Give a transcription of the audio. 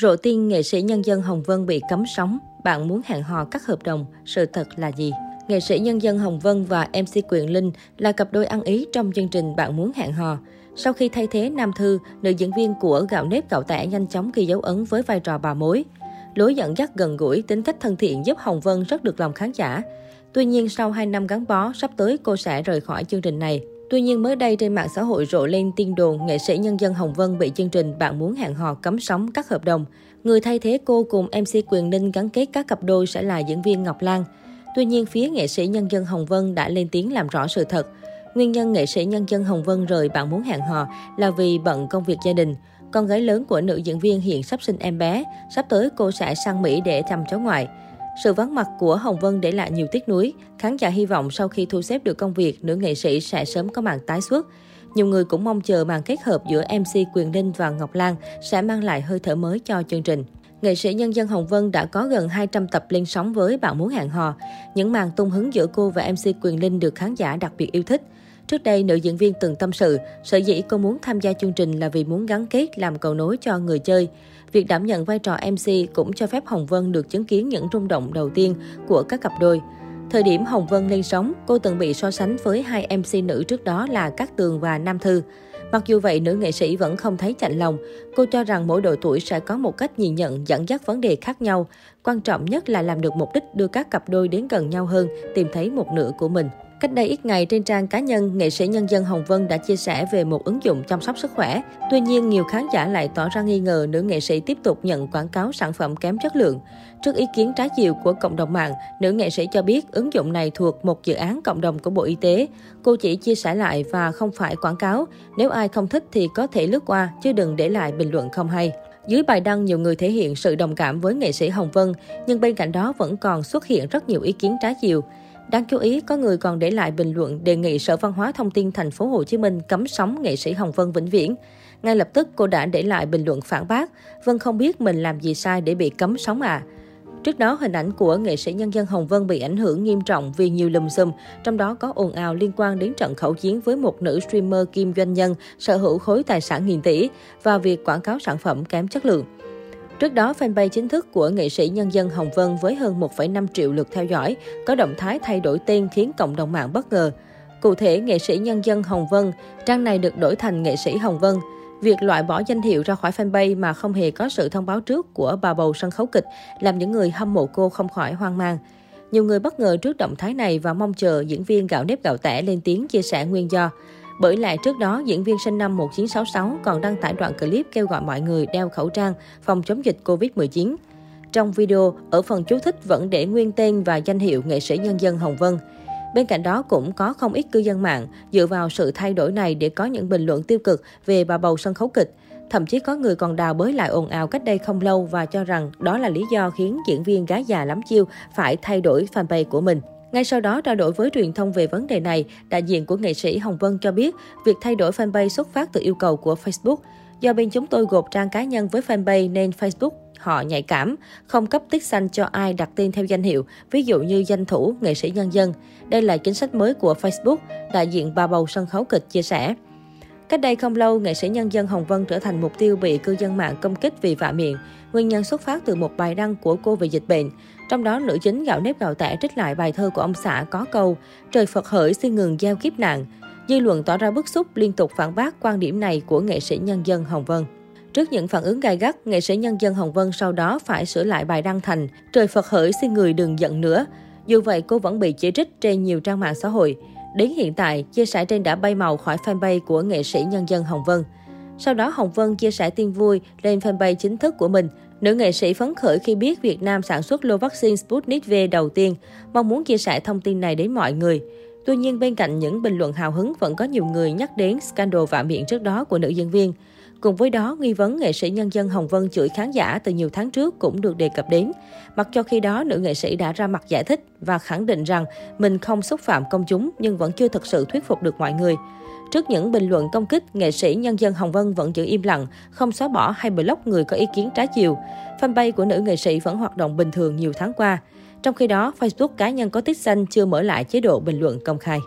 Rộ tin nghệ sĩ nhân dân Hồng Vân bị cấm sóng, bạn muốn hẹn hò cắt hợp đồng, sự thật là gì? Nghệ sĩ nhân dân Hồng Vân và MC Quyền Linh là cặp đôi ăn ý trong chương trình Bạn muốn hẹn hò. Sau khi thay thế Nam Thư, nữ diễn viên của Gạo nếp gạo tẻ nhanh chóng ghi dấu ấn với vai trò bà mối. Lối dẫn dắt gần gũi, tính cách thân thiện giúp Hồng Vân rất được lòng khán giả. Tuy nhiên, sau 2 năm gắn bó, sắp tới cô sẽ rời khỏi chương trình này. Tuy nhiên mới đây trên mạng xã hội rộ lên tin đồn nghệ sĩ nhân dân Hồng Vân bị chương trình Bạn muốn hẹn hò cấm sóng các hợp đồng. Người thay thế cô cùng MC Quyền Linh gắn kết các cặp đôi sẽ là diễn viên Ngọc Lan. Tuy nhiên phía nghệ sĩ nhân dân Hồng Vân đã lên tiếng làm rõ sự thật. Nguyên nhân nghệ sĩ nhân dân Hồng Vân rời Bạn muốn hẹn hò là vì bận công việc gia đình. Con gái lớn của nữ diễn viên hiện sắp sinh em bé, sắp tới cô sẽ sang Mỹ để thăm cháu ngoại. Sự vắng mặt của Hồng Vân để lại nhiều tiếc nuối. Khán giả hy vọng sau khi thu xếp được công việc, nữ nghệ sĩ sẽ sớm có màn tái xuất. Nhiều người cũng mong chờ màn kết hợp giữa MC Quyền Linh và Ngọc Lan sẽ mang lại hơi thở mới cho chương trình. Nghệ sĩ nhân dân Hồng Vân đã có gần 200 tập lên sóng với Bạn muốn hẹn hò. Những màn tung hứng giữa cô và MC Quyền Linh được khán giả đặc biệt yêu thích. Trước đây, nữ diễn viên từng tâm sự, sở dĩ cô muốn tham gia chương trình là vì muốn gắn kết làm cầu nối cho người chơi. Việc đảm nhận vai trò MC cũng cho phép Hồng Vân được chứng kiến những rung động đầu tiên của các cặp đôi. Thời điểm Hồng Vân lên sóng, cô từng bị so sánh với hai MC nữ trước đó là Cát Tường và Nam Thư. Mặc dù vậy, nữ nghệ sĩ vẫn không thấy chạnh lòng. Cô cho rằng mỗi độ tuổi sẽ có một cách nhìn nhận dẫn dắt vấn đề khác nhau. Quan trọng nhất là làm được mục đích đưa các cặp đôi đến gần nhau hơn, tìm thấy một nửa của mình. Cách đây ít ngày trên trang cá nhân, nghệ sĩ nhân dân Hồng Vân đã chia sẻ về một ứng dụng chăm sóc sức khỏe. Tuy nhiên, nhiều khán giả lại tỏ ra nghi ngờ nữ nghệ sĩ tiếp tục nhận quảng cáo sản phẩm kém chất lượng. Trước ý kiến trái chiều của cộng đồng mạng, nữ nghệ sĩ cho biết ứng dụng này thuộc một dự án cộng đồng của Bộ Y tế. Cô chỉ chia sẻ lại và không phải quảng cáo. Nếu ai không thích thì có thể lướt qua, chứ đừng để lại bình luận không hay. Dưới bài đăng, nhiều người thể hiện sự đồng cảm với nghệ sĩ Hồng Vân, nhưng bên cạnh đó vẫn còn xuất hiện rất nhiều ý kiến trái chiều. Đáng chú ý, có người còn để lại bình luận đề nghị Sở Văn hóa Thông tin Thành phố Hồ Chí Minh cấm sóng nghệ sĩ Hồng Vân vĩnh viễn. Ngay lập tức cô đã để lại bình luận phản bác, Vân không biết mình làm gì sai để bị cấm sóng à. Trước đó, hình ảnh của nghệ sĩ nhân dân Hồng Vân bị ảnh hưởng nghiêm trọng vì nhiều lùm xùm, trong đó có ồn ào liên quan đến trận khẩu chiến với một nữ streamer kim doanh nhân sở hữu khối tài sản nghìn tỷ và việc quảng cáo sản phẩm kém chất lượng. Trước đó, fanpage chính thức của nghệ sĩ nhân dân Hồng Vân với hơn 1,5 triệu lượt theo dõi có động thái thay đổi tên khiến cộng đồng mạng bất ngờ. Cụ thể, nghệ sĩ nhân dân Hồng Vân, trang này được đổi thành nghệ sĩ Hồng Vân. Việc loại bỏ danh hiệu ra khỏi fanpage mà không hề có sự thông báo trước của bà bầu sân khấu kịch làm những người hâm mộ cô không khỏi hoang mang. Nhiều người bất ngờ trước động thái này và mong chờ diễn viên gạo nếp gạo tẻ lên tiếng chia sẻ nguyên do. Bởi lẽ trước đó, diễn viên sinh năm 1966 còn đăng tải đoạn clip kêu gọi mọi người đeo khẩu trang phòng chống dịch Covid-19. Trong video, ở phần chú thích vẫn để nguyên tên và danh hiệu nghệ sĩ nhân dân Hồng Vân. Bên cạnh đó cũng có không ít cư dân mạng dựa vào sự thay đổi này để có những bình luận tiêu cực về bà bầu sân khấu kịch. Thậm chí có người còn đào bới lại ồn ào cách đây không lâu và cho rằng đó là lý do khiến diễn viên gái già lắm chiêu phải thay đổi fanpage của mình. Ngay sau đó trao đổi với truyền thông về vấn đề này, đại diện của nghệ sĩ Hồng Vân cho biết việc thay đổi fanpage xuất phát từ yêu cầu của Facebook. Do bên chúng tôi gộp trang cá nhân với fanpage nên Facebook họ nhạy cảm, không cấp tích xanh cho ai đặt tên theo danh hiệu, ví dụ như danh thủ, nghệ sĩ nhân dân. Đây là chính sách mới của Facebook, đại diện bà bầu sân khấu kịch chia sẻ. Cách đây không lâu, nghệ sĩ nhân dân Hồng Vân trở thành mục tiêu bị cư dân mạng công kích vì vạ miệng. Nguyên nhân xuất phát từ một bài đăng của cô về dịch bệnh. Trong đó, nữ chính gạo nếp gạo tẻ trích lại bài thơ của ông xã có câu Trời Phật hỡi xin ngừng gieo kiếp nạn. Dư luận tỏ ra bức xúc liên tục phản bác quan điểm này của nghệ sĩ nhân dân Hồng Vân. Trước những phản ứng gai gắt, nghệ sĩ nhân dân Hồng Vân sau đó phải sửa lại bài đăng thành Trời Phật hỡi xin người đừng giận nữa. Dù vậy, cô vẫn bị chỉ trích trên nhiều trang mạng xã hội. Đến hiện tại, chia sẻ trên đã bay màu khỏi fanpage của nghệ sĩ nhân dân Hồng Vân. Sau đó, Hồng Vân chia sẻ tin vui lên fanpage chính thức của mình. Nữ nghệ sĩ phấn khởi khi biết Việt Nam sản xuất lô vaccine Sputnik V đầu tiên, mong muốn chia sẻ thông tin này đến mọi người. Tuy nhiên, bên cạnh những bình luận hào hứng vẫn có nhiều người nhắc đến scandal vạ miệng trước đó của nữ diễn viên. Cùng với đó, nghi vấn nghệ sĩ nhân dân Hồng Vân chửi khán giả từ nhiều tháng trước cũng được đề cập đến. Mặc cho khi đó, nữ nghệ sĩ đã ra mặt giải thích và khẳng định rằng mình không xúc phạm công chúng nhưng vẫn chưa thực sự thuyết phục được mọi người. Trước những bình luận công kích, nghệ sĩ nhân dân Hồng Vân vẫn giữ im lặng, không xóa bỏ hay block người có ý kiến trái chiều. Fanpage của nữ nghệ sĩ vẫn hoạt động bình thường nhiều tháng qua. Trong khi đó, Facebook cá nhân có tích xanh chưa mở lại chế độ bình luận công khai.